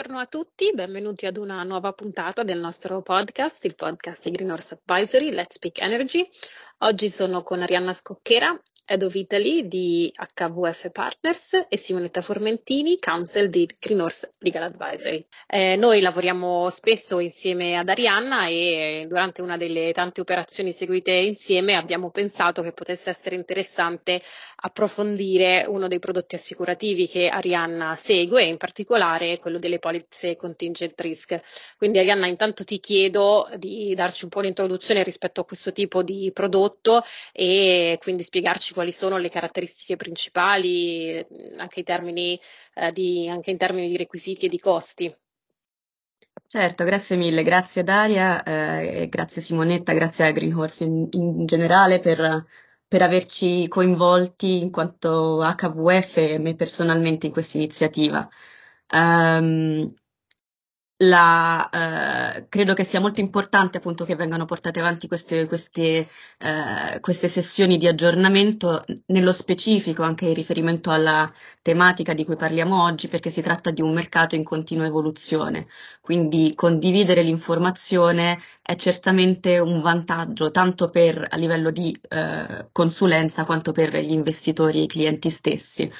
Buongiorno a tutti, benvenuti ad una nuova puntata del nostro podcast, il podcast Green Horse Advisory, Let's Speak Energy. Oggi sono con Arianna Scocchera, Head of Italy di HVF Partners e Simonetta Formentini, Counsel di Green Legal Advisory. Eh, noi lavoriamo spesso insieme ad Arianna e durante una delle tante operazioni seguite insieme abbiamo pensato che potesse essere interessante approfondire uno dei prodotti assicurativi che Arianna segue, in particolare quello delle polizze contingent risk. Quindi Arianna, intanto ti chiedo di darci un po' l'introduzione rispetto a questo tipo di prodotto e quindi spiegarci quali sono le caratteristiche principali, anche, termini, eh, di, anche in termini di requisiti e di costi. Certo, grazie mille, grazie Daria, eh, grazie Simonetta, grazie a Greenhorse in, in generale per, per, averci coinvolti in quanto HVF e me personalmente in questa iniziativa. Um, la, eh, credo che sia molto importante appunto che vengano portate avanti queste, queste, eh, queste, sessioni di aggiornamento, nello specifico anche in riferimento alla tematica di cui parliamo oggi, perché si tratta di un mercato in continua evoluzione. Quindi condividere l'informazione è certamente un vantaggio tanto per a livello di eh, consulenza quanto per gli investitori e i clienti stessi,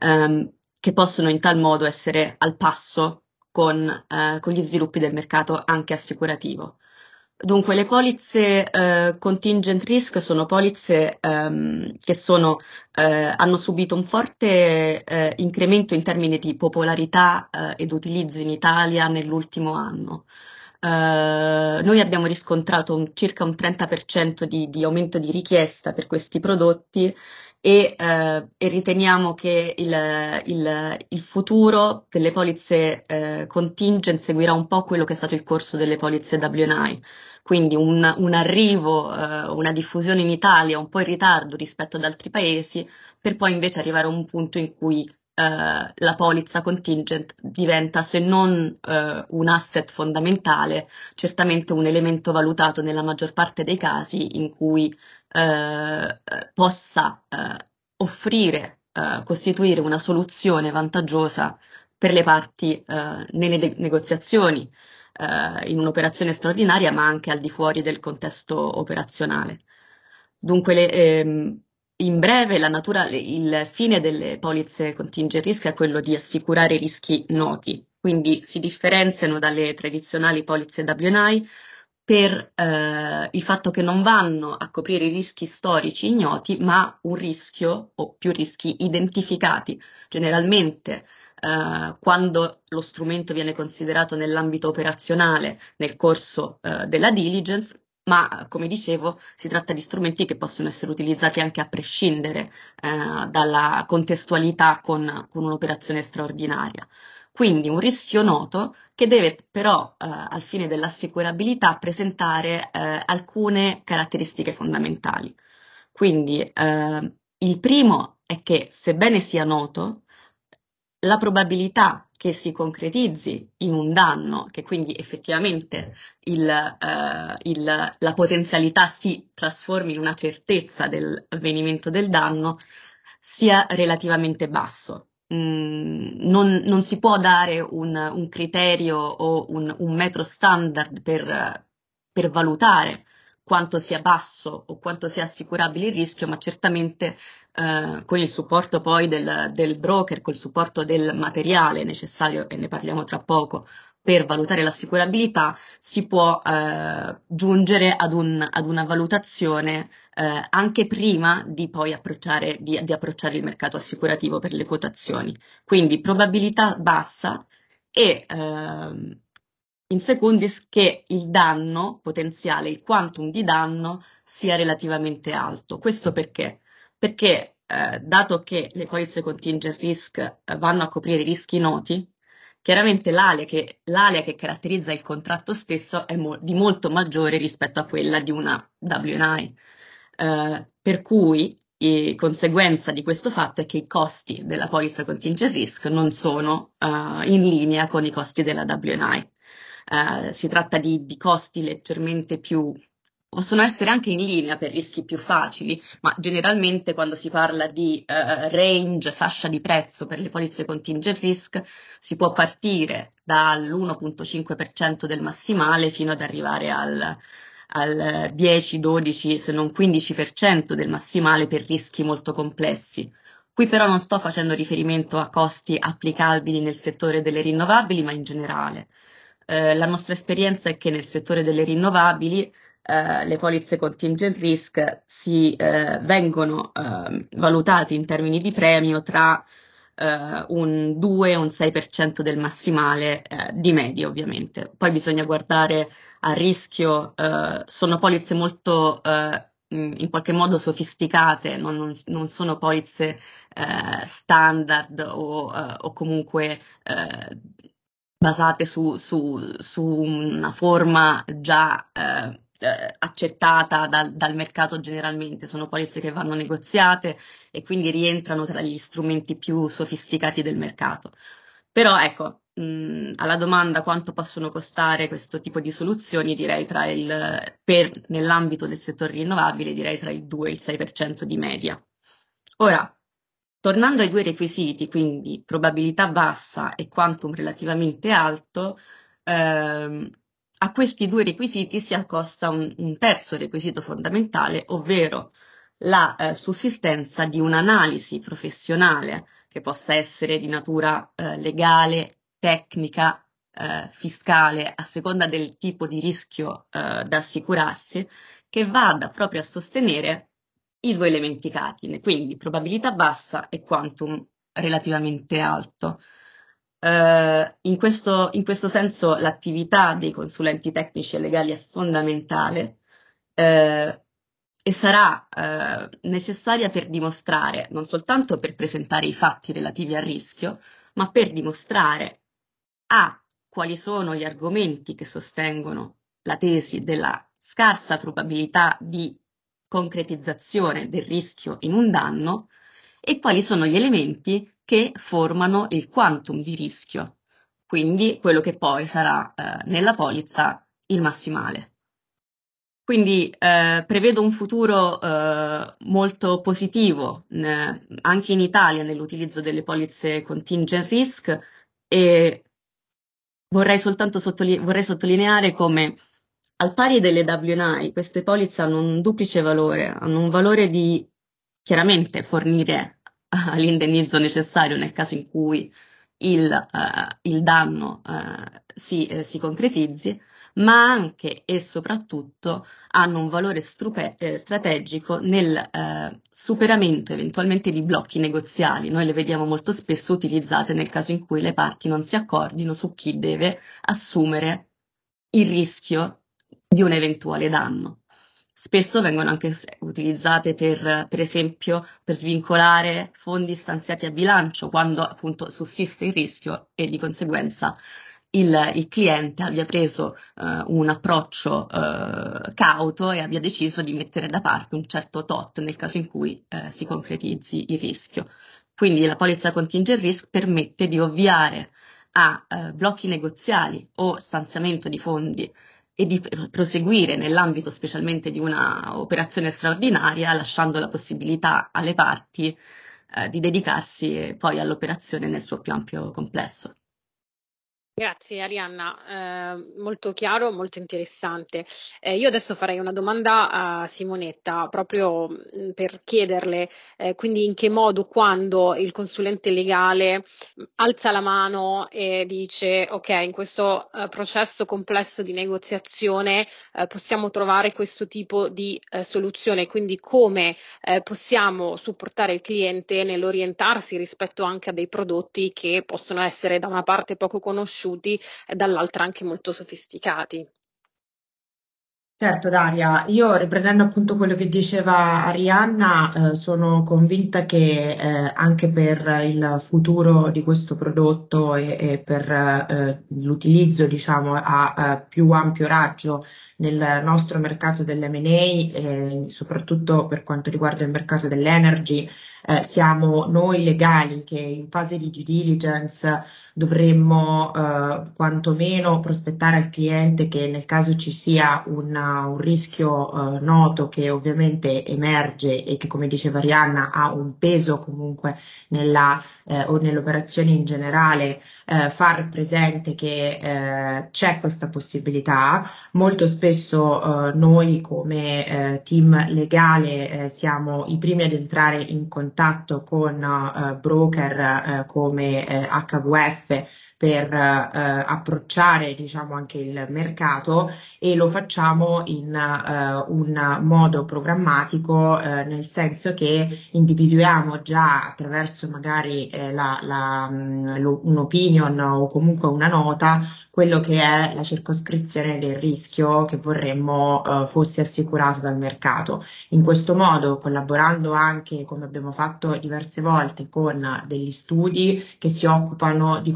ehm, che possono in tal modo essere al passo con, eh, con gli sviluppi del mercato anche assicurativo. Dunque, le polizze eh, contingent risk sono polizze ehm, che sono, eh, hanno subito un forte eh, incremento in termini di popolarità eh, ed utilizzo in Italia nell'ultimo anno. Uh, noi abbiamo riscontrato un, circa un 30% di, di, aumento di richiesta per questi prodotti e, uh, e riteniamo che il, il, il, futuro delle polizze uh, contingent seguirà un po' quello che è stato il corso delle polizze WNI, quindi un, un arrivo, una diffusione in Italia un po' in ritardo rispetto ad altri paesi, per poi invece arrivare a un punto in cui eh, la polizza contingent diventa se non eh, un asset fondamentale, certamente un elemento valutato nella maggior parte dei casi in cui eh, possa eh, offrire, eh, costituire una soluzione vantaggiosa per le parti nelle de- negoziazioni in un'operazione straordinaria, ma anche al di fuori del contesto operazionale. Dunque, le, ehm, in breve, natura, il fine delle polizze contingent risk è quello di assicurare rischi noti, quindi si differenziano dalle tradizionali polizze WNI per eh, il fatto che non vanno a coprire i rischi storici ignoti, ma un rischio o più rischi identificati. Generalmente eh, quando lo strumento viene considerato nell'ambito operazionale nel corso eh, della diligence, ma come dicevo si tratta di strumenti che possono essere utilizzati anche a prescindere eh, dalla contestualità con, con, un'operazione straordinaria. Quindi un rischio noto che deve però eh, al fine dell'assicurabilità presentare eh, alcune caratteristiche fondamentali. Quindi eh, il primo è che sebbene sia noto, la probabilità che si concretizzi in un danno, che quindi effettivamente il, uh, il, la potenzialità si trasformi in una certezza dell'avvenimento del danno, sia relativamente basso. Mm, non, non, si può dare un, un criterio o un, un, metro standard per, per valutare quanto sia basso o quanto sia assicurabile il rischio, ma certamente eh, con il supporto poi del, del broker, col supporto del materiale necessario, e ne parliamo tra poco, per valutare l'assicurabilità si può eh, giungere ad, un, ad, una valutazione eh, anche prima di poi approcciare, di, di approcciare, il mercato assicurativo per le quotazioni. Quindi probabilità bassa e ehm, in secundis che il danno potenziale, il quantum di danno sia relativamente alto. Questo perché? Perché eh, dato che le polizze contingent risk eh, vanno a coprire i rischi noti, chiaramente l'area che, l'area che caratterizza il contratto stesso è mo- di molto maggiore rispetto a quella di una WNI. Eh, per cui e conseguenza di questo fatto è che i costi della polizza contingent risk non sono uh, in linea con i costi della WNI. Uh, si tratta di, di, costi leggermente più possono essere anche in linea per rischi più facili, ma generalmente quando si parla di uh, range, fascia di prezzo per le polizze contingent risk, si può partire dall'1.5% del massimale fino ad arrivare al, al 10, 12, se non 15% del massimale per rischi molto complessi. Qui però non sto facendo riferimento a costi applicabili nel settore delle rinnovabili, ma in generale. Eh, la nostra esperienza è che nel settore delle rinnovabili eh, le polizze contingent risk si eh, vengono eh, valutate in termini di premio tra eh, un 2 e un 6% del massimale di media ovviamente. Poi bisogna guardare a rischio, sono polizze molto in qualche modo sofisticate, non, non, non sono polizze eh, standard o, eh, o comunque eh, basate su, su, su, una forma già eh, eh, accettata dal, dal, mercato generalmente, sono polizze che vanno negoziate e quindi rientrano tra gli strumenti più sofisticati del mercato. Però ecco, mh, alla domanda quanto possono costare questo tipo di soluzioni, direi tra il, per, nell'ambito del settore rinnovabile, direi tra il 2 e il 6% di media. Ora, tornando ai due requisiti, quindi probabilità bassa e quantum relativamente alto, ehm, a questi due requisiti si accosta un, un terzo requisito fondamentale, ovvero la eh, sussistenza di un'analisi professionale che possa essere di natura eh, legale, tecnica, eh, fiscale, a seconda del tipo di rischio eh, da assicurarsi, che vada proprio a sostenere i due elementi cardine, quindi probabilità bassa e quantum relativamente alto. Uh, in, questo, in, questo, senso l'attività dei consulenti tecnici e legali è fondamentale uh, e sarà uh, necessaria per dimostrare, non soltanto per presentare i fatti relativi al rischio, ma per dimostrare a quali sono gli argomenti che sostengono la tesi della scarsa probabilità di concretizzazione del rischio in un danno e quali sono gli elementi che formano il quantum di rischio, quindi quello che poi sarà eh, nella polizza il massimale. Quindi eh, prevedo un futuro eh, molto positivo eh, anche in Italia nell'utilizzo delle polizze contingent risk e vorrei soltanto sottoline- vorrei sottolineare come al pari delle WNI queste polizze hanno un duplice valore, hanno un valore di chiaramente fornire l'indennizzo necessario nel caso in cui il, uh, il danno uh, si, eh, si, concretizzi, ma anche e soprattutto hanno un valore strupe- eh, strategico nel eh, superamento eventualmente di blocchi negoziali. Noi le vediamo molto spesso utilizzate nel caso in cui le parti non si accordino su chi deve assumere il rischio di un eventuale danno spesso vengono anche utilizzate per, per esempio, per svincolare fondi stanziati a bilancio quando appunto sussiste il rischio e di conseguenza il, il cliente abbia preso uh, un approccio uh, cauto e abbia deciso di mettere da parte un certo tot nel caso in cui uh, si concretizzi il rischio. Quindi la polizza contingent risk permette di ovviare a blocchi negoziali o stanziamento di fondi e di proseguire nell'ambito specialmente di una operazione straordinaria, lasciando la possibilità alle parti eh, di dedicarsi poi all'operazione nel suo più ampio complesso. Grazie Arianna, eh, molto chiaro, molto interessante. Eh, io adesso farei una domanda a Simonetta proprio mm, per chiederle eh, quindi in che modo quando il consulente legale mm, alza la mano e dice ok in questo eh, processo complesso di negoziazione eh, possiamo trovare questo tipo di eh, soluzione, quindi come possiamo supportare il cliente nell'orientarsi rispetto anche a dei prodotti che possono essere da una parte poco conosciuti conosciuti e dall'altra anche molto sofisticati. Certo Daria, io riprendendo appunto quello che diceva Arianna, eh, sono convinta che eh, anche per il futuro di questo prodotto e, e per eh, l'utilizzo diciamo a, a, più ampio raggio nel nostro mercato dell'M&A, soprattutto per quanto riguarda il mercato dell'energy, eh, siamo noi legali che in fase di due diligence dovremmo eh, quantomeno prospettare al cliente che nel caso ci sia una, un rischio eh, noto che ovviamente emerge e che come diceva Rihanna ha un peso comunque nella, eh, o nell'operazione in generale, eh, far presente che eh, c'è questa possibilità. Molto spesso eh, noi come team legale siamo i primi ad entrare in contatto con broker come HVF per eh, approcciare diciamo anche il mercato e lo facciamo in eh, un modo programmatico eh, nel senso che individuiamo già attraverso magari eh, la, la, mm, un'opinion o comunque una nota quello che è la circoscrizione del rischio che vorremmo uh, fosse assicurato dal mercato. In questo modo, collaborando anche, come abbiamo fatto diverse volte, con degli studi che si occupano di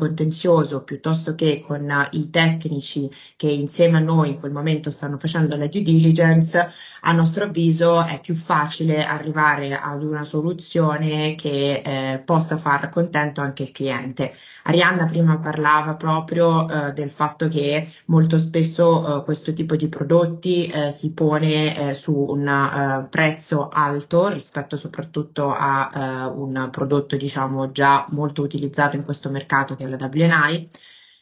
contenzioso piuttosto che con i tecnici che insieme a noi in quel momento stanno facendo la due diligence, a nostro avviso è più facile arrivare ad una soluzione che eh, possa far contento anche il cliente. Arianna prima parlava proprio eh, del fatto che molto spesso eh, questo tipo di prodotti eh, si pone eh, su un eh, prezzo alto rispetto soprattutto a un prodotto diciamo già molto utilizzato in questo mercato che è la WNI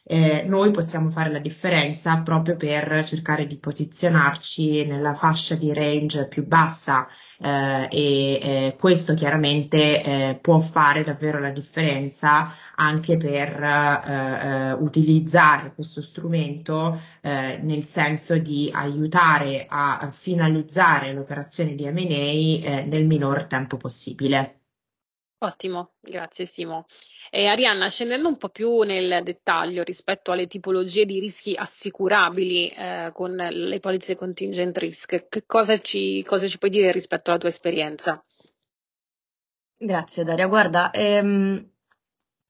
eh, noi possiamo fare la differenza proprio per cercare di posizionarci nella fascia di range più bassa eh, e eh, questo chiaramente eh, può fare davvero la differenza anche per eh, eh, utilizzare questo strumento nel senso di aiutare a finalizzare l'operazione di M&A nel minor tempo possibile. Ottimo, grazie Simo. E Arianna, scendendo un po' più nel dettaglio rispetto alle tipologie di rischi assicurabili eh, con le polizze contingent risk, che cosa ci, cosa ci puoi dire rispetto alla tua esperienza? Grazie Daria, guarda, ehm,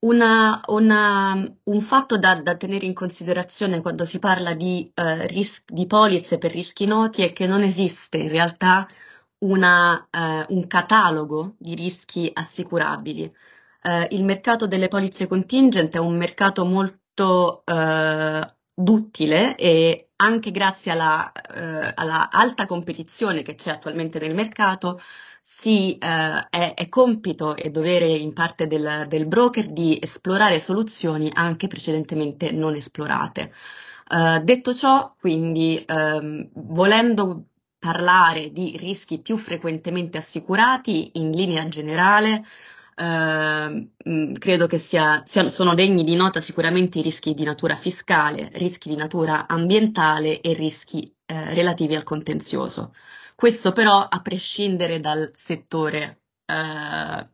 una, una, un fatto da, da, tenere in considerazione quando si parla di, eh, ris- di polizze per rischi noti è che non esiste in realtà una, eh, un catalogo di rischi assicurabili. Eh, il mercato delle polizze contingent è un mercato molto eh, duttile e anche grazie alla, eh, alla, alta competizione che c'è attualmente nel mercato si, eh, è, è, compito e dovere in parte del, del, broker di esplorare soluzioni anche precedentemente non esplorate. Uh, detto ciò, quindi ehm, volendo parlare di rischi più frequentemente assicurati in linea generale. Eh, credo che sia, siano, sono degni di nota sicuramente i rischi di natura fiscale, rischi di natura ambientale e rischi eh, relativi al contenzioso. Questo però a prescindere dal settore, eh,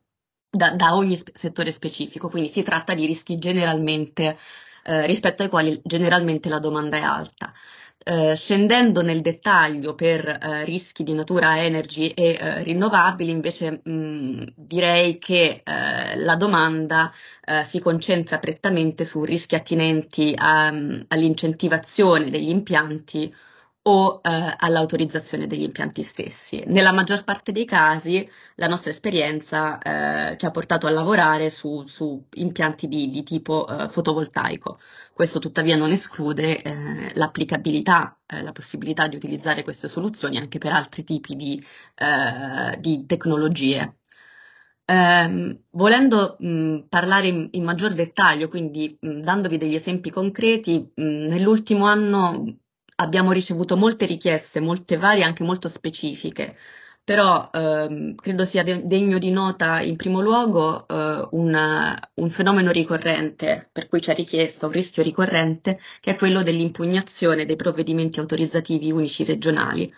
da, da, ogni sp- settore specifico, quindi si tratta di rischi generalmente eh, rispetto ai quali generalmente la domanda è alta. Eh, scendendo nel dettaglio per eh, rischi di natura energy e eh, rinnovabili, invece mh, direi che eh, la domanda eh, si concentra prettamente su rischi attinenti a, all'incentivazione degli impianti o eh, all'autorizzazione degli impianti stessi. Nella maggior parte dei casi la nostra esperienza eh, ci ha portato a lavorare su, su impianti di, di tipo eh, fotovoltaico. Questo tuttavia non esclude eh, l'applicabilità, eh, la possibilità di utilizzare queste soluzioni anche per altri tipi di, eh, di tecnologie. Eh, volendo mh, parlare in, in, maggior dettaglio, quindi mh, dandovi degli esempi concreti, mh, nell'ultimo anno abbiamo ricevuto molte richieste, molte varie, anche molto specifiche, però ehm, credo sia de- degno di nota in primo luogo eh, un, un, fenomeno ricorrente, per cui ci è richiesto un rischio ricorrente, che è quello dell'impugnazione dei provvedimenti autorizzativi unici regionali.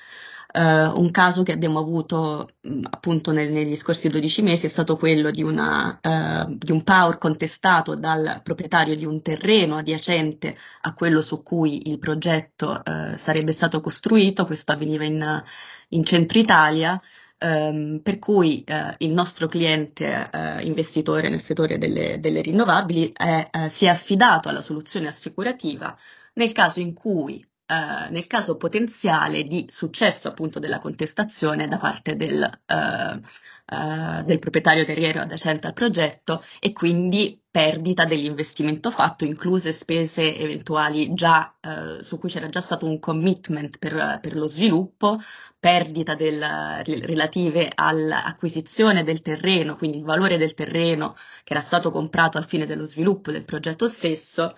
Uh, un caso che abbiamo avuto mh, appunto nel, negli scorsi 12 mesi è stato quello di, una, uh, di, un power contestato dal proprietario di un terreno adiacente a quello su cui il progetto uh, sarebbe stato costruito, questo avveniva in, in centro Italia. Um, per cui il nostro cliente investitore nel settore delle, delle rinnovabili è, si è affidato alla soluzione assicurativa nel caso in cui eh, nel caso potenziale di successo appunto della contestazione da parte del, eh, eh, del proprietario terriero adiacente al progetto e quindi perdita dell'investimento fatto, incluse spese eventuali già, eh, su cui c'era già stato un commitment per, per lo sviluppo, perdita del, relative all'acquisizione del terreno, quindi il valore del terreno che era stato comprato al fine dello sviluppo del progetto stesso,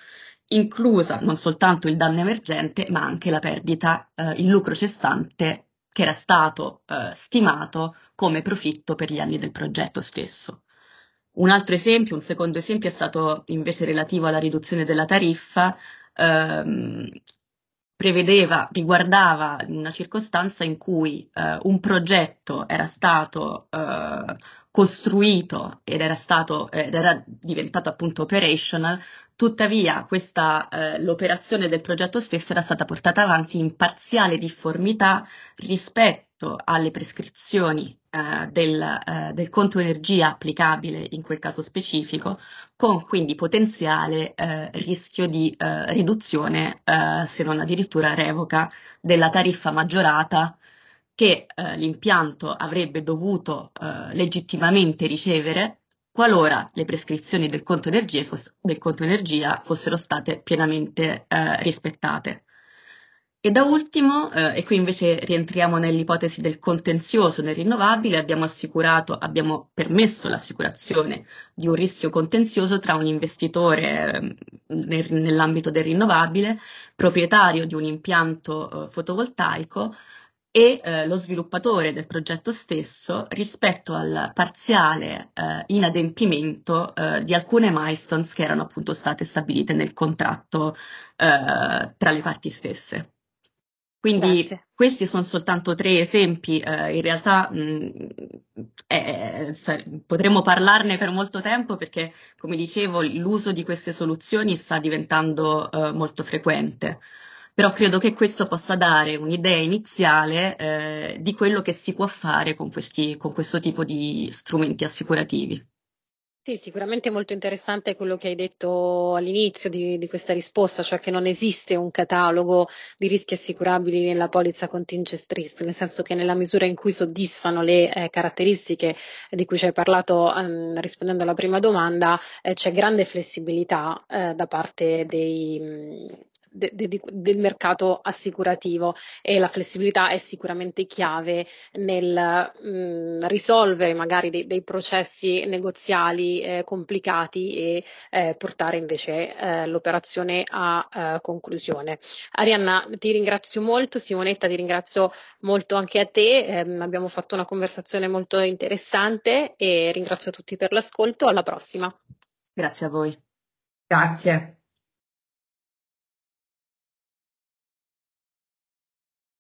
inclusa non soltanto il danno emergente, ma anche la perdita, eh, il lucro cessante che era stato eh, stimato come profitto per gli anni del progetto stesso. Un altro esempio, un secondo esempio è stato invece relativo alla riduzione della tariffa, ehm, prevedeva, riguardava una circostanza in cui eh, un progetto era stato eh, costruito ed era stato ed era diventato appunto operational, tuttavia questa, eh, l'operazione del progetto stesso era stata portata avanti in parziale difformità rispetto alle prescrizioni eh, del, eh, del, conto energia applicabile in quel caso specifico, con quindi potenziale eh, rischio di eh, riduzione, eh, se non addirittura revoca, della tariffa maggiorata che eh, l'impianto avrebbe dovuto eh, legittimamente ricevere qualora le prescrizioni del conto energia, foss- del conto energia fossero state pienamente eh, rispettate. E da ultimo, eh, e qui invece rientriamo nell'ipotesi del contenzioso nel rinnovabile, abbiamo assicurato, abbiamo permesso l'assicurazione di un rischio contenzioso tra un investitore eh, nel, nell'ambito del rinnovabile, proprietario di un impianto eh, fotovoltaico, e eh, lo sviluppatore del progetto stesso rispetto al parziale eh, inadempimento eh, di alcune milestones che erano appunto state stabilite nel contratto eh, tra le parti stesse. Quindi Grazie. questi sono soltanto tre esempi, eh, in realtà mh, eh, potremmo parlarne per molto tempo perché, come dicevo, l'uso di queste soluzioni sta diventando molto frequente però credo che questo possa dare un'idea iniziale eh, di quello che si può fare con, questi, con questo tipo di strumenti assicurativi. Sì, sicuramente molto interessante quello che hai detto all'inizio di, di, questa risposta, cioè che non esiste un catalogo di rischi assicurabili nella polizza contingent risk, nel senso che nella misura in cui soddisfano le eh, caratteristiche di cui ci hai parlato ehm, rispondendo alla prima domanda, eh, c'è grande flessibilità eh, da parte dei, de, de, del mercato assicurativo e la flessibilità è sicuramente chiave nel mh, risolvere magari dei, dei processi negoziali eh, complicati e eh, portare invece eh, l'operazione a eh, conclusione. Arianna, ti ringrazio molto, Simonetta ti ringrazio molto anche a te, ehm, abbiamo fatto una conversazione molto interessante e ringrazio tutti per l'ascolto, alla prossima. Grazie a voi. Grazie.